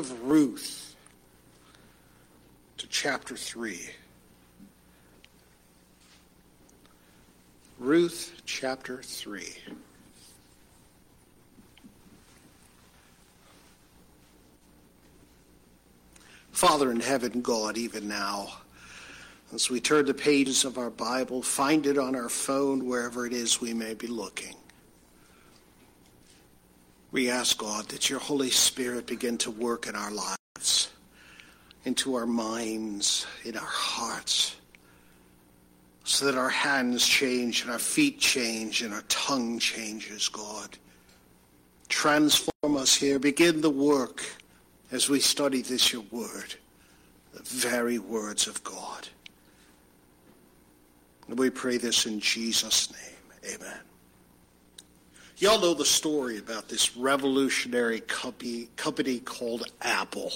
of Ruth to chapter 3. Ruth chapter 3. Father in heaven, God, even now, as we turn the pages of our Bible, find it on our phone, wherever it is we may be looking. We ask, God, that your Holy Spirit begin to work in our lives, into our minds, in our hearts, so that our hands change and our feet change and our tongue changes, God. Transform us here. Begin the work as we study this, your word, the very words of God. And we pray this in Jesus' name. Amen. Y'all know the story about this revolutionary company, company called Apple.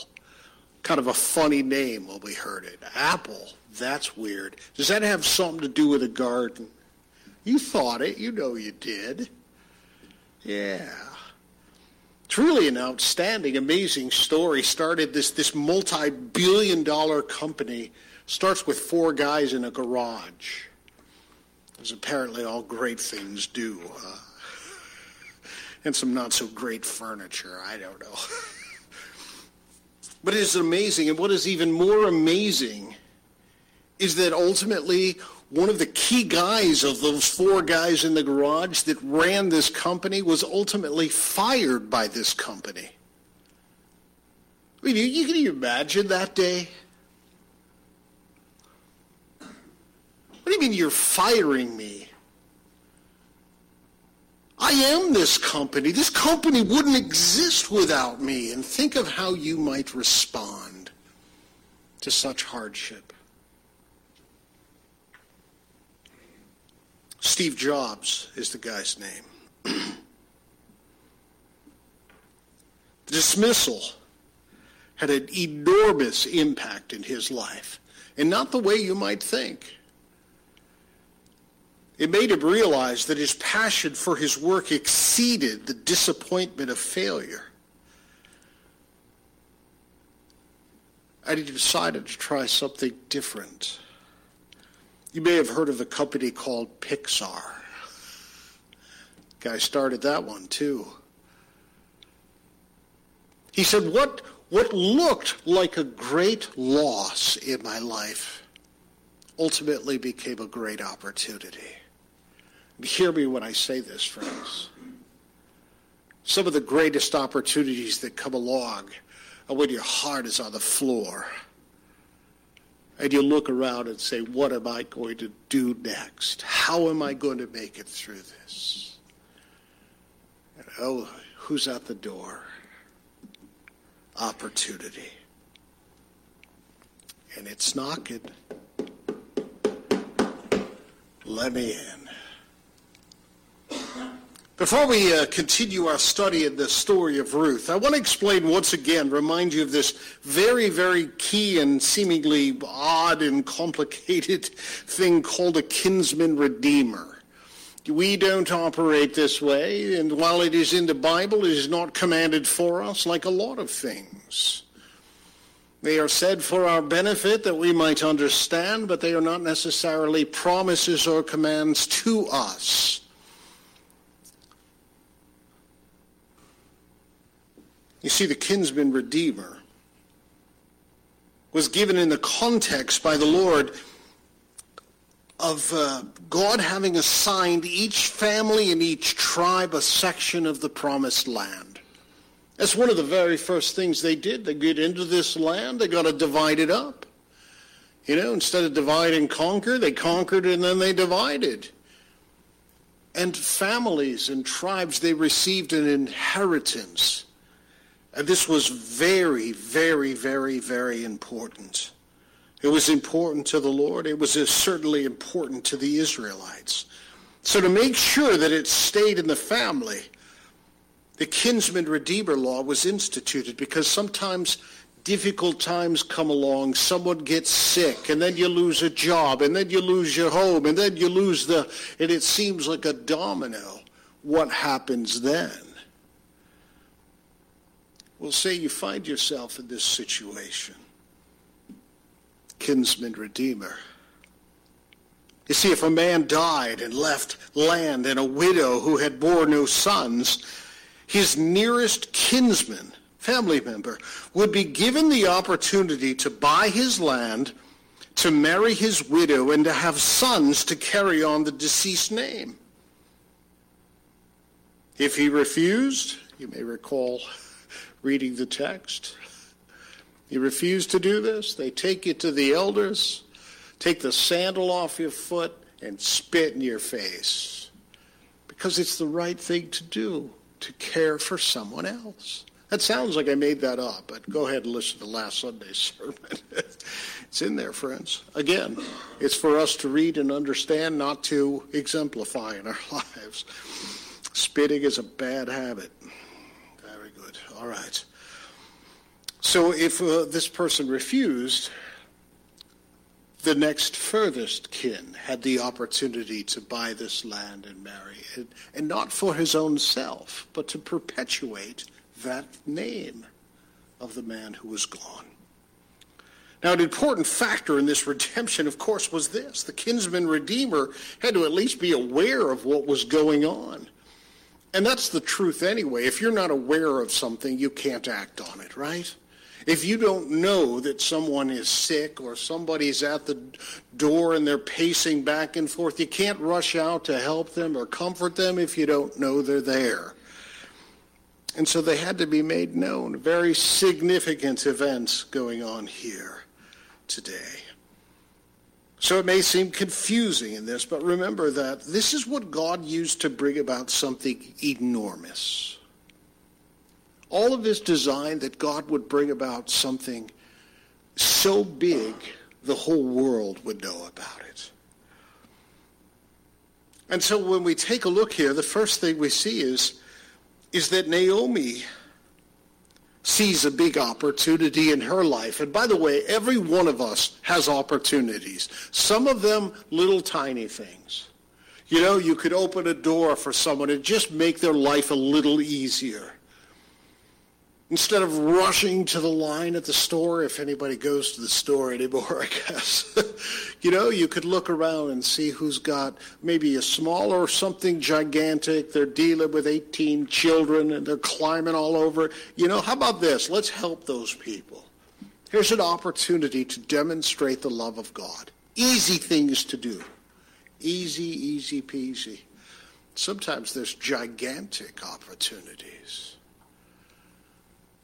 Kind of a funny name when we heard it. Apple, that's weird. Does that have something to do with a garden? You thought it. You know you did. Yeah. Truly an outstanding, amazing story. Started this, this multi-billion dollar company. Starts with four guys in a garage. As apparently all great things do. Huh? And some not so great furniture. I don't know. but it is amazing. And what is even more amazing is that ultimately one of the key guys of those four guys in the garage that ran this company was ultimately fired by this company. I mean, you, you can you imagine that day? What do you mean you're firing me? Am this company. This company wouldn't exist without me. And think of how you might respond to such hardship. Steve Jobs is the guy's name. the dismissal had an enormous impact in his life, and not the way you might think. It made him realize that his passion for his work exceeded the disappointment of failure. And he decided to try something different. You may have heard of a company called Pixar. Guy started that one too. He said, what, what looked like a great loss in my life ultimately became a great opportunity. Hear me when I say this, friends. Some of the greatest opportunities that come along are when your heart is on the floor and you look around and say, what am I going to do next? How am I going to make it through this? And, oh, who's at the door? Opportunity. And it's knocking. Let me in. Before we uh, continue our study of the story of Ruth, I want to explain once again, remind you of this very, very key and seemingly odd and complicated thing called a kinsman redeemer. We don't operate this way, and while it is in the Bible, it is not commanded for us like a lot of things. They are said for our benefit that we might understand, but they are not necessarily promises or commands to us. You see, the kinsman redeemer was given in the context by the Lord of uh, God having assigned each family and each tribe a section of the promised land. That's one of the very first things they did. They get into this land, they got to divide it up. You know, instead of divide and conquer, they conquered and then they divided. And families and tribes, they received an inheritance and this was very, very, very, very important. It was important to the Lord. It was certainly important to the Israelites. So to make sure that it stayed in the family, the kinsman redeemer law was instituted because sometimes difficult times come along, someone gets sick, and then you lose a job, and then you lose your home, and then you lose the, and it seems like a domino. What happens then? Well, say you find yourself in this situation. Kinsman Redeemer. You see, if a man died and left land and a widow who had bore no sons, his nearest kinsman, family member, would be given the opportunity to buy his land, to marry his widow, and to have sons to carry on the deceased name. If he refused, you may recall reading the text, you refuse to do this, they take you to the elders, take the sandal off your foot, and spit in your face. Because it's the right thing to do, to care for someone else. That sounds like I made that up, but go ahead and listen to last Sunday's sermon. it's in there, friends. Again, it's for us to read and understand, not to exemplify in our lives. Spitting is a bad habit. All right. So if uh, this person refused, the next furthest kin had the opportunity to buy this land and marry and not for his own self, but to perpetuate that name of the man who was gone. Now, an important factor in this redemption, of course, was this. The kinsman redeemer had to at least be aware of what was going on. And that's the truth anyway. If you're not aware of something, you can't act on it, right? If you don't know that someone is sick or somebody's at the door and they're pacing back and forth, you can't rush out to help them or comfort them if you don't know they're there. And so they had to be made known. Very significant events going on here today. So it may seem confusing in this, but remember that this is what God used to bring about something enormous all of this design that God would bring about something so big the whole world would know about it. And so when we take a look here, the first thing we see is, is that Naomi sees a big opportunity in her life. And by the way, every one of us has opportunities. Some of them little tiny things. You know, you could open a door for someone and just make their life a little easier. Instead of rushing to the line at the store, if anybody goes to the store anymore, I guess, you know, you could look around and see who's got maybe a small or something gigantic. They're dealing with 18 children and they're climbing all over. You know, how about this? Let's help those people. Here's an opportunity to demonstrate the love of God. Easy things to do. Easy, easy peasy. Sometimes there's gigantic opportunities.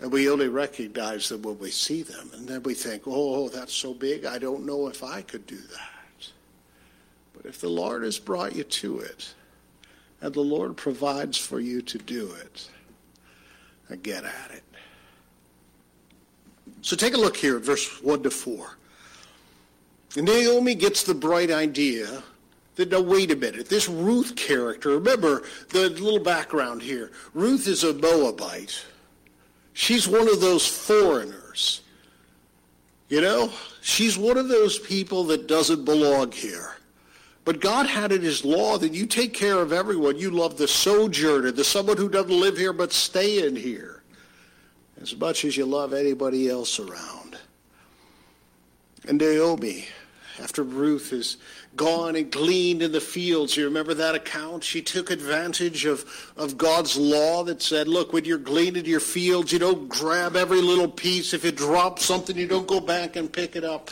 And we only recognize them when we see them. And then we think, oh, that's so big, I don't know if I could do that. But if the Lord has brought you to it, and the Lord provides for you to do it, then get at it. So take a look here at verse 1 to 4. And Naomi gets the bright idea that, now wait a minute, this Ruth character, remember the little background here. Ruth is a Moabite. She's one of those foreigners. You know, she's one of those people that doesn't belong here. But God had it as law that you take care of everyone. You love the sojourner, the someone who doesn't live here but stay in here, as much as you love anybody else around. And Naomi, after Ruth is gone and gleaned in the fields. You remember that account? She took advantage of, of God's law that said, look, when you're gleaning your fields, you don't grab every little piece. If it drops something, you don't go back and pick it up.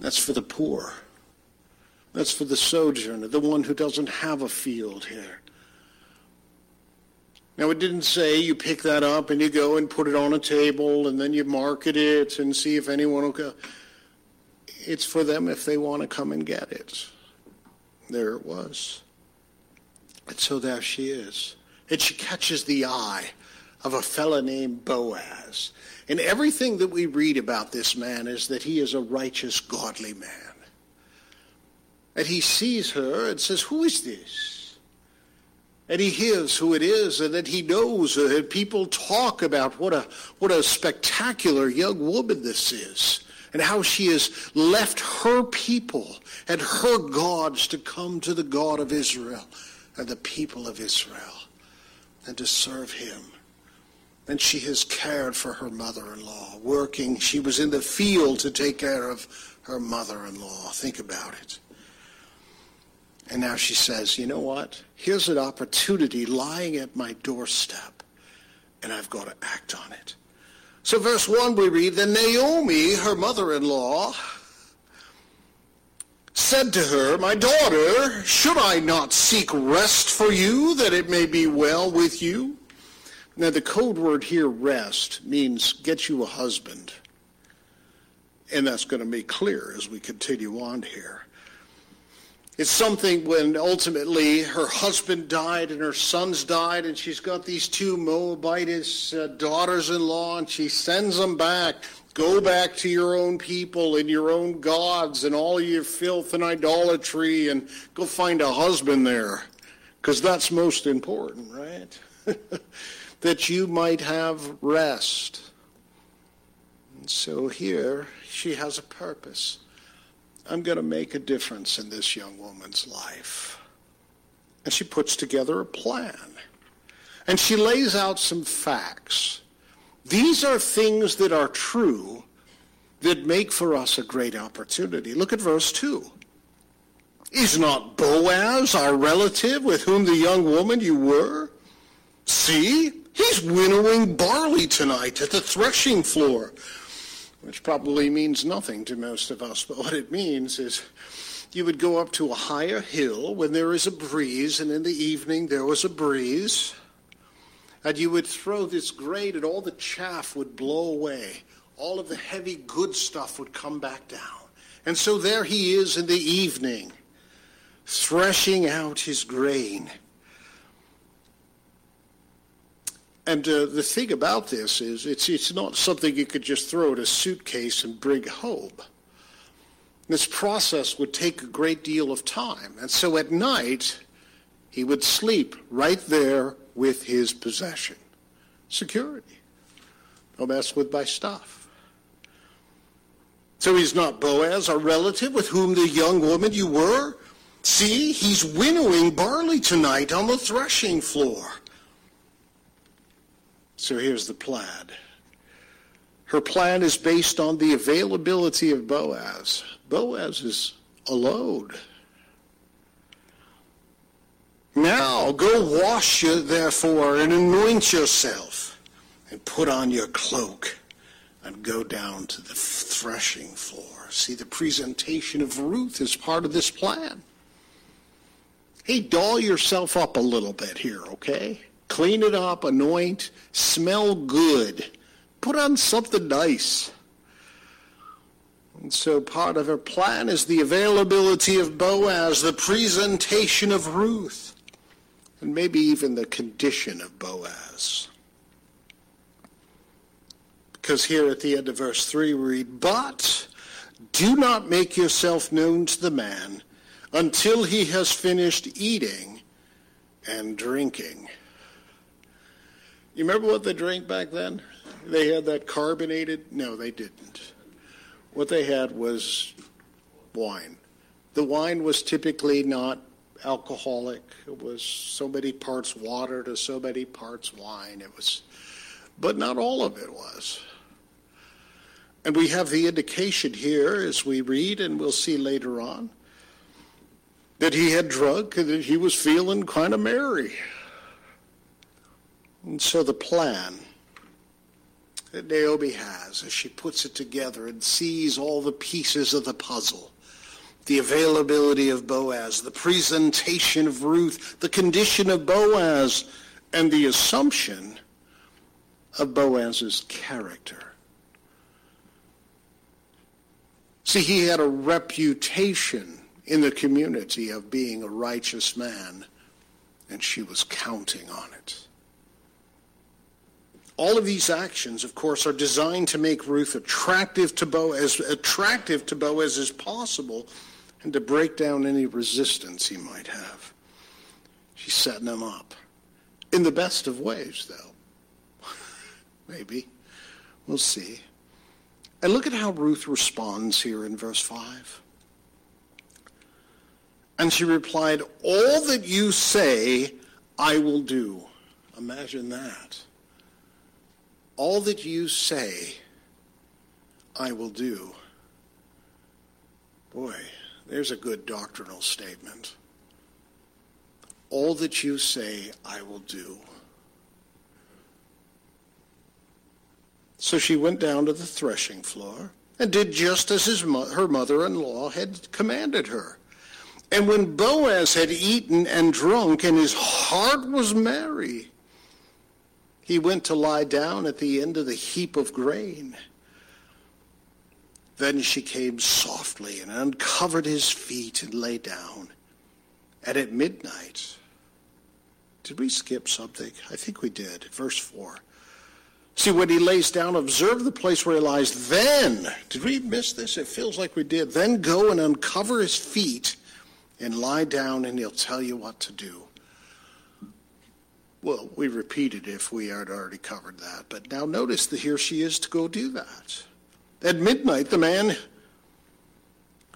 That's for the poor. That's for the sojourner, the one who doesn't have a field here. Now, it didn't say you pick that up and you go and put it on a table and then you market it and see if anyone will go. It's for them if they want to come and get it there it was. And so there she is. And she catches the eye of a fellow named Boaz. And everything that we read about this man is that he is a righteous, godly man. And he sees her and says, Who is this? And he hears who it is, and then he knows, uh, and people talk about what a, what a spectacular young woman this is and how she has left her people and her gods to come to the God of Israel and the people of Israel and to serve him. And she has cared for her mother-in-law, working. She was in the field to take care of her mother-in-law. Think about it. And now she says, you know what? Here's an opportunity lying at my doorstep, and I've got to act on it. So verse 1 we read, Then Naomi, her mother-in-law, said to her, My daughter, should I not seek rest for you, that it may be well with you? Now the code word here, rest, means get you a husband. And that's going to be clear as we continue on here. It's something when ultimately her husband died and her sons died, and she's got these two Moabitess uh, daughters-in-law, and she sends them back. Go back to your own people and your own gods and all your filth and idolatry, and go find a husband there, because that's most important, right? that you might have rest. And so here she has a purpose. I'm going to make a difference in this young woman's life. And she puts together a plan. And she lays out some facts. These are things that are true that make for us a great opportunity. Look at verse 2. Is not Boaz our relative with whom the young woman you were? See, he's winnowing barley tonight at the threshing floor which probably means nothing to most of us, but what it means is you would go up to a higher hill when there is a breeze, and in the evening there was a breeze, and you would throw this grate, and all the chaff would blow away. All of the heavy good stuff would come back down. And so there he is in the evening, threshing out his grain. And uh, the thing about this is it's, it's not something you could just throw in a suitcase and bring home. This process would take a great deal of time. And so at night, he would sleep right there with his possession. Security. Don't mess with my stuff. So he's not Boaz, our relative with whom the young woman you were. See, he's winnowing barley tonight on the threshing floor. So here's the plan. Her plan is based on the availability of Boaz. Boaz is alone. Now go wash you therefore and anoint yourself and put on your cloak and go down to the threshing floor. See, the presentation of Ruth is part of this plan. Hey, doll yourself up a little bit here, okay? Clean it up, anoint, smell good. Put on something nice. And so part of her plan is the availability of Boaz, the presentation of Ruth, and maybe even the condition of Boaz. Because here at the end of verse 3 we read, But do not make yourself known to the man until he has finished eating and drinking. You remember what they drank back then? They had that carbonated? No, they didn't. What they had was wine. The wine was typically not alcoholic. It was so many parts water to so many parts wine. It was, but not all of it was. And we have the indication here as we read, and we'll see later on, that he had drunk and that he was feeling kind of merry. And so the plan that Naomi has as she puts it together and sees all the pieces of the puzzle, the availability of Boaz, the presentation of Ruth, the condition of Boaz, and the assumption of Boaz's character. See, he had a reputation in the community of being a righteous man, and she was counting on it. All of these actions, of course, are designed to make Ruth attractive to Boaz, as attractive to Boaz as possible, and to break down any resistance he might have. She's setting him up. In the best of ways, though. Maybe. We'll see. And look at how Ruth responds here in verse 5. And she replied, All that you say, I will do. Imagine that. All that you say, I will do. Boy, there's a good doctrinal statement. All that you say, I will do. So she went down to the threshing floor and did just as mo- her mother-in-law had commanded her. And when Boaz had eaten and drunk and his heart was merry, he went to lie down at the end of the heap of grain. Then she came softly and uncovered his feet and lay down. And at midnight, did we skip something? I think we did. Verse 4. See, when he lays down, observe the place where he lies. Then, did we miss this? It feels like we did. Then go and uncover his feet and lie down, and he'll tell you what to do. Well, we repeated if we had already covered that. But now notice that here she is to go do that. At midnight, the man,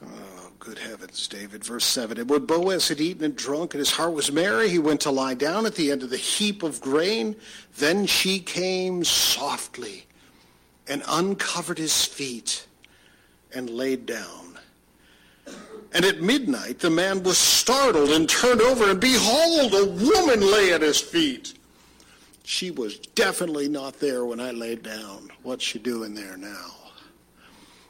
oh, good heavens, David, verse 7. And when Boaz had eaten and drunk and his heart was merry, he went to lie down at the end of the heap of grain. Then she came softly and uncovered his feet and laid down. And at midnight the man was startled and turned over, and behold, a woman lay at his feet. She was definitely not there when I laid down. What's she doing there now?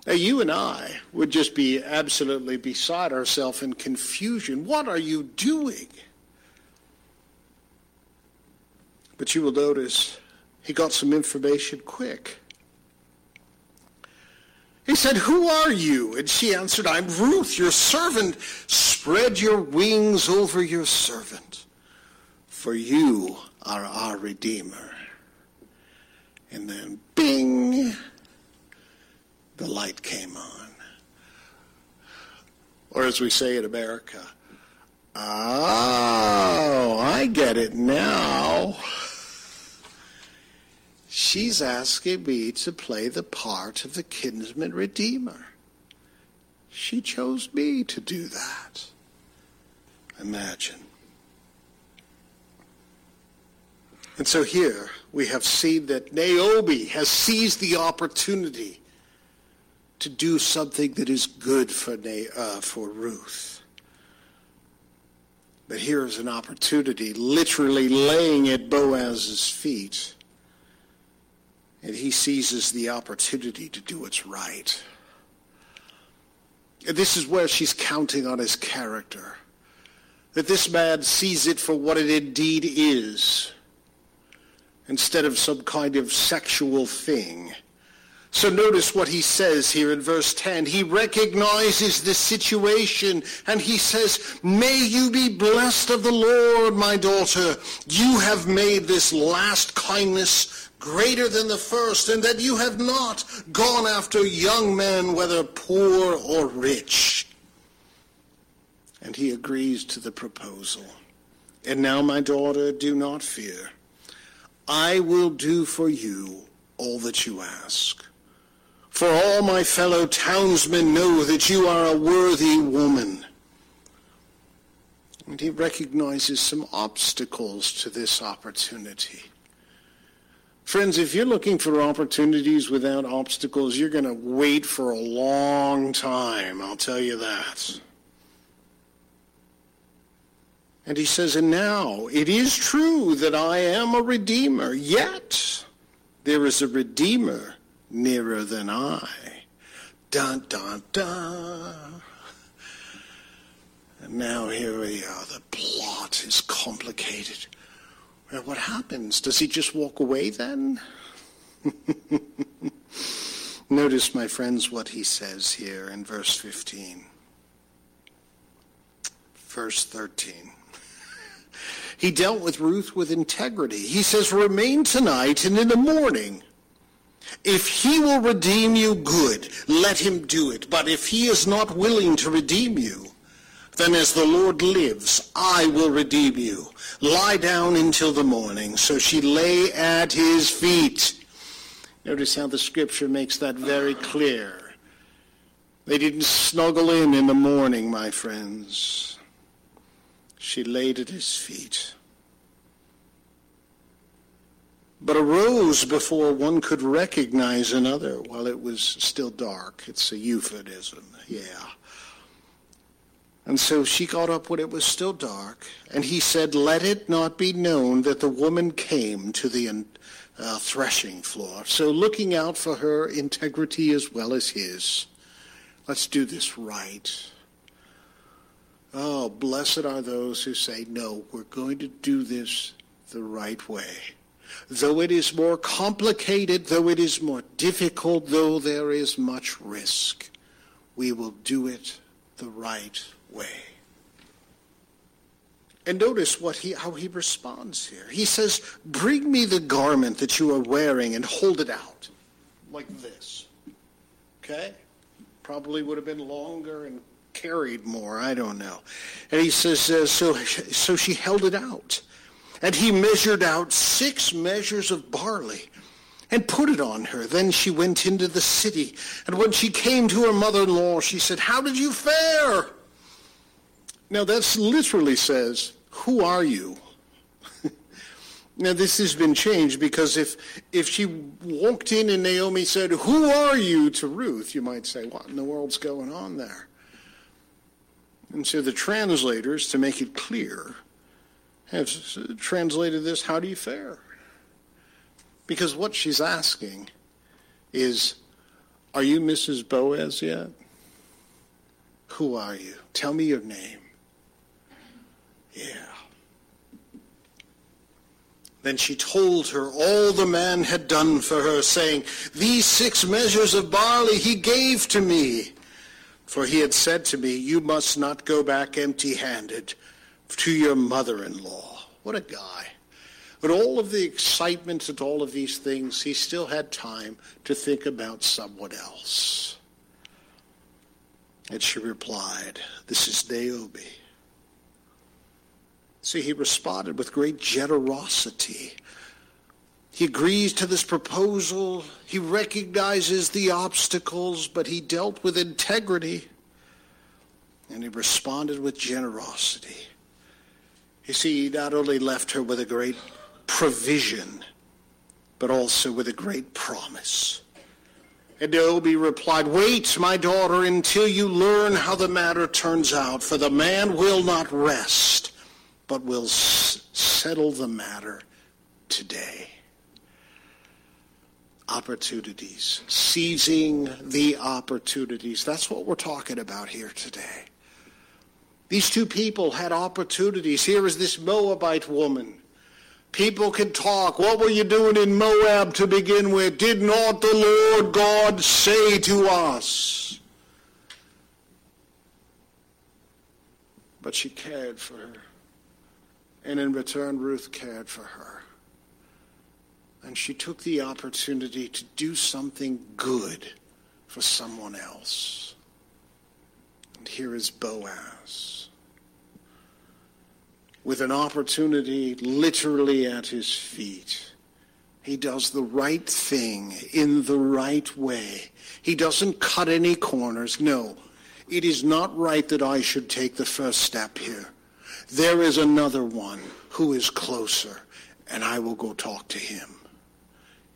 Now, you and I would just be absolutely beside ourselves in confusion. What are you doing? But you will notice he got some information quick. He said, Who are you? And she answered, I'm Ruth, your servant. Spread your wings over your servant, for you are our Redeemer. And then, bing! the light came on. Or as we say in America, oh, I get it now. She's asking me to play the part of the kinsman redeemer. She chose me to do that. Imagine. And so here we have seen that Naomi has seized the opportunity to do something that is good for, uh, for Ruth. But here is an opportunity, literally laying at Boaz's feet. And he seizes the opportunity to do what's right. And this is where she's counting on his character. That this man sees it for what it indeed is, instead of some kind of sexual thing. So notice what he says here in verse 10. He recognizes the situation and he says, May you be blessed of the Lord, my daughter. You have made this last kindness greater than the first, and that you have not gone after young men, whether poor or rich. And he agrees to the proposal. And now, my daughter, do not fear. I will do for you all that you ask. For all my fellow townsmen know that you are a worthy woman. And he recognizes some obstacles to this opportunity. Friends, if you're looking for opportunities without obstacles, you're going to wait for a long time, I'll tell you that. And he says, and now it is true that I am a redeemer, yet there is a redeemer nearer than I. Dun, dun, dun. And now here we are. The plot is complicated. Well, what happens? Does he just walk away then? Notice, my friends, what he says here in verse 15. Verse 13. He dealt with Ruth with integrity. He says, Remain tonight, and in the morning if he will redeem you, good, let him do it. But if he is not willing to redeem you, then as the Lord lives, I will redeem you. Lie down until the morning. So she lay at his feet. Notice how the scripture makes that very clear. They didn't snuggle in in the morning, my friends. She laid at his feet. but arose before one could recognize another while it was still dark. It's a euphemism, yeah. And so she got up when it was still dark, and he said, Let it not be known that the woman came to the uh, threshing floor. So looking out for her integrity as well as his. Let's do this right. Oh, blessed are those who say, No, we're going to do this the right way. Though it is more complicated, though it is more difficult, though there is much risk, we will do it the right way. And notice what he, how he responds here. He says, Bring me the garment that you are wearing and hold it out. Like this. Okay? Probably would have been longer and carried more. I don't know. And he says, uh, so, so she held it out. And he measured out six measures of barley and put it on her. Then she went into the city. And when she came to her mother-in-law, she said, How did you fare? Now that literally says, who are you? now this has been changed because if, if she walked in and Naomi said, who are you to Ruth, you might say, what in the world's going on there? And so the translators, to make it clear, have translated this, how do you fare? Because what she's asking is, are you Mrs. Boaz yet? Who are you? Tell me your name. Yeah. Then she told her all the man had done for her, saying, These six measures of barley he gave to me. For he had said to me, You must not go back empty handed to your mother in law. What a guy. But all of the excitement and all of these things, he still had time to think about someone else. And she replied, This is Naomi See, he responded with great generosity. He agrees to this proposal. He recognizes the obstacles, but he dealt with integrity and he responded with generosity. You see, he not only left her with a great provision, but also with a great promise. And Naomi replied, Wait, my daughter, until you learn how the matter turns out, for the man will not rest but will s- settle the matter today. Opportunities, seizing the opportunities. That's what we're talking about here today. These two people had opportunities. Here is this Moabite woman. People can talk. What were you doing in Moab to begin with? Did not the Lord God say to us? But she cared for her. And in return, Ruth cared for her. And she took the opportunity to do something good for someone else. And here is Boaz with an opportunity literally at his feet. He does the right thing in the right way. He doesn't cut any corners. No, it is not right that I should take the first step here. There is another one who is closer, and I will go talk to him.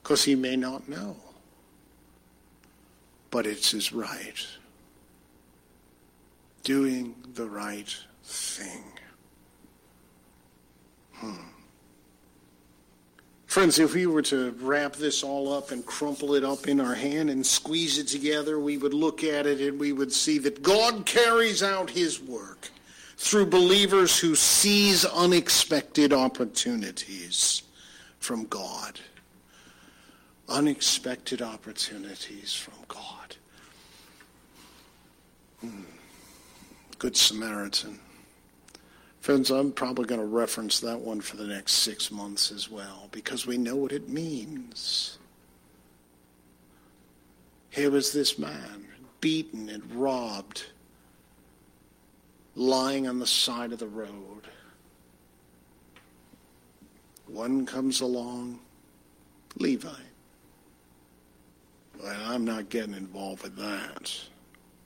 Because he may not know. But it's his right. Doing the right thing. Hmm. Friends, if we were to wrap this all up and crumple it up in our hand and squeeze it together, we would look at it and we would see that God carries out his work through believers who seize unexpected opportunities from God. Unexpected opportunities from God. Hmm. Good Samaritan. Friends, I'm probably going to reference that one for the next six months as well because we know what it means. Here was this man, beaten and robbed lying on the side of the road. One comes along, Levi. Well, I'm not getting involved with that.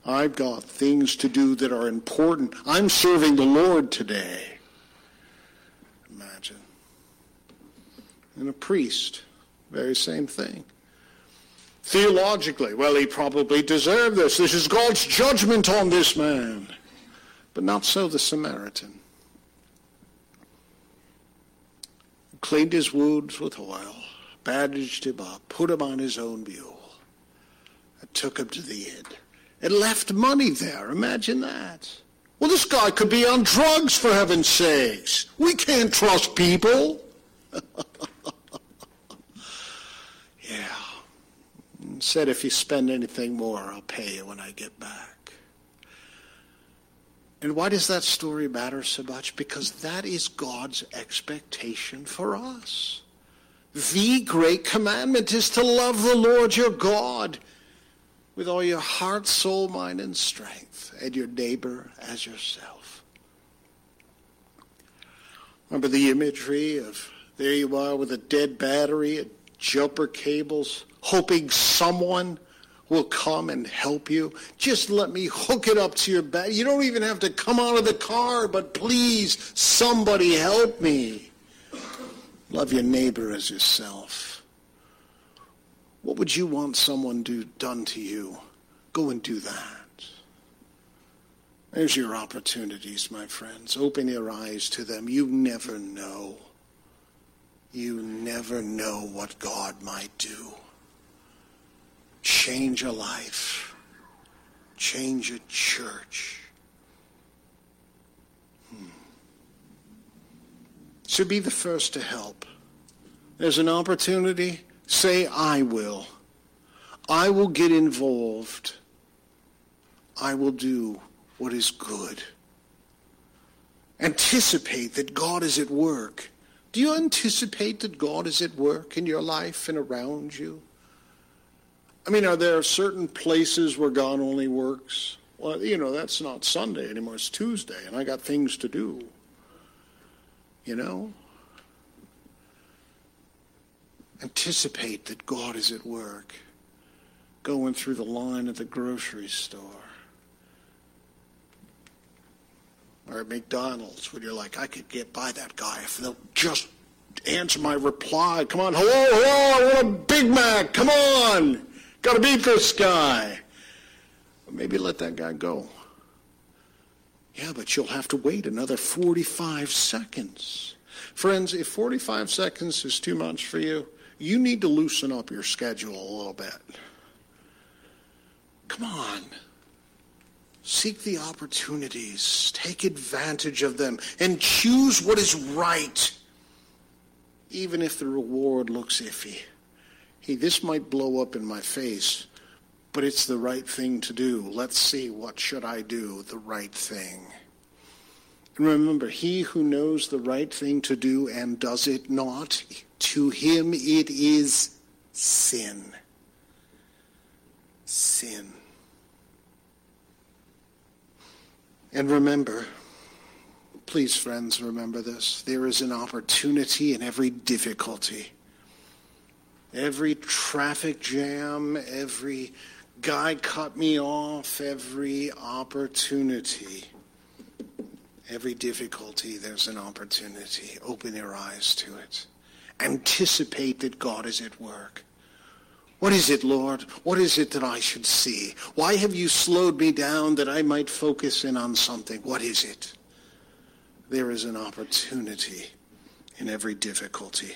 I've got things to do that are important. I'm serving the Lord today. Imagine. And a priest Very same thing. Theologically, well, he probably deserved this. This is God's judgment on this man. But not so the Samaritan. Cleaned his wounds with oil, bandaged him up, put him on his own mule, and took him to the inn. And left money there. Imagine that. Well, this guy could be on drugs, for heaven's sakes. We can't trust people. Yeah. Said, if you spend anything more, I'll pay you when I get back. And why does that story matter so much? Because that is God's expectation for us. The great commandment is to love the Lord your God with all your heart, soul, mind, and strength, and your neighbor as yourself. Remember the imagery of there you are with a dead battery and jumper cables hoping someone will come and help you. Just let me hook it up to your bed. You don't even have to come out of the car, but please, somebody help me. Love your neighbor as yourself. What would you want someone do, done to you? Go and do that. There's your opportunities, my friends. Open your eyes to them. You never know. You never know what God might do change a life, change a church. Hmm. So be the first to help. There's an opportunity, say, I will. I will get involved. I will do what is good. Anticipate that God is at work. Do you anticipate that God is at work in your life and around you? I mean, are there certain places where God only works? Well, you know, that's not Sunday anymore. It's Tuesday, and I got things to do. You know? Anticipate that God is at work. Going through the line at the grocery store. Or at McDonald's, when you're like, I could get by that guy if they'll just answer my reply. Come on, hello, hello, I want a Big Mac. Come on. Got to beat this guy. maybe let that guy go. Yeah, but you'll have to wait another 45 seconds. Friends, if 45 seconds is too much for you, you need to loosen up your schedule a little bit. Come on. Seek the opportunities, take advantage of them, and choose what is right, even if the reward looks iffy hey, this might blow up in my face, but it's the right thing to do. Let's see, what should I do? The right thing. And remember, he who knows the right thing to do and does it not, to him it is sin. Sin. And remember, please, friends, remember this. There is an opportunity in every difficulty. Every traffic jam, every guy cut me off, every opportunity, every difficulty, there's an opportunity. Open your eyes to it. Anticipate that God is at work. What is it, Lord? What is it that I should see? Why have you slowed me down that I might focus in on something? What is it? There is an opportunity in every difficulty.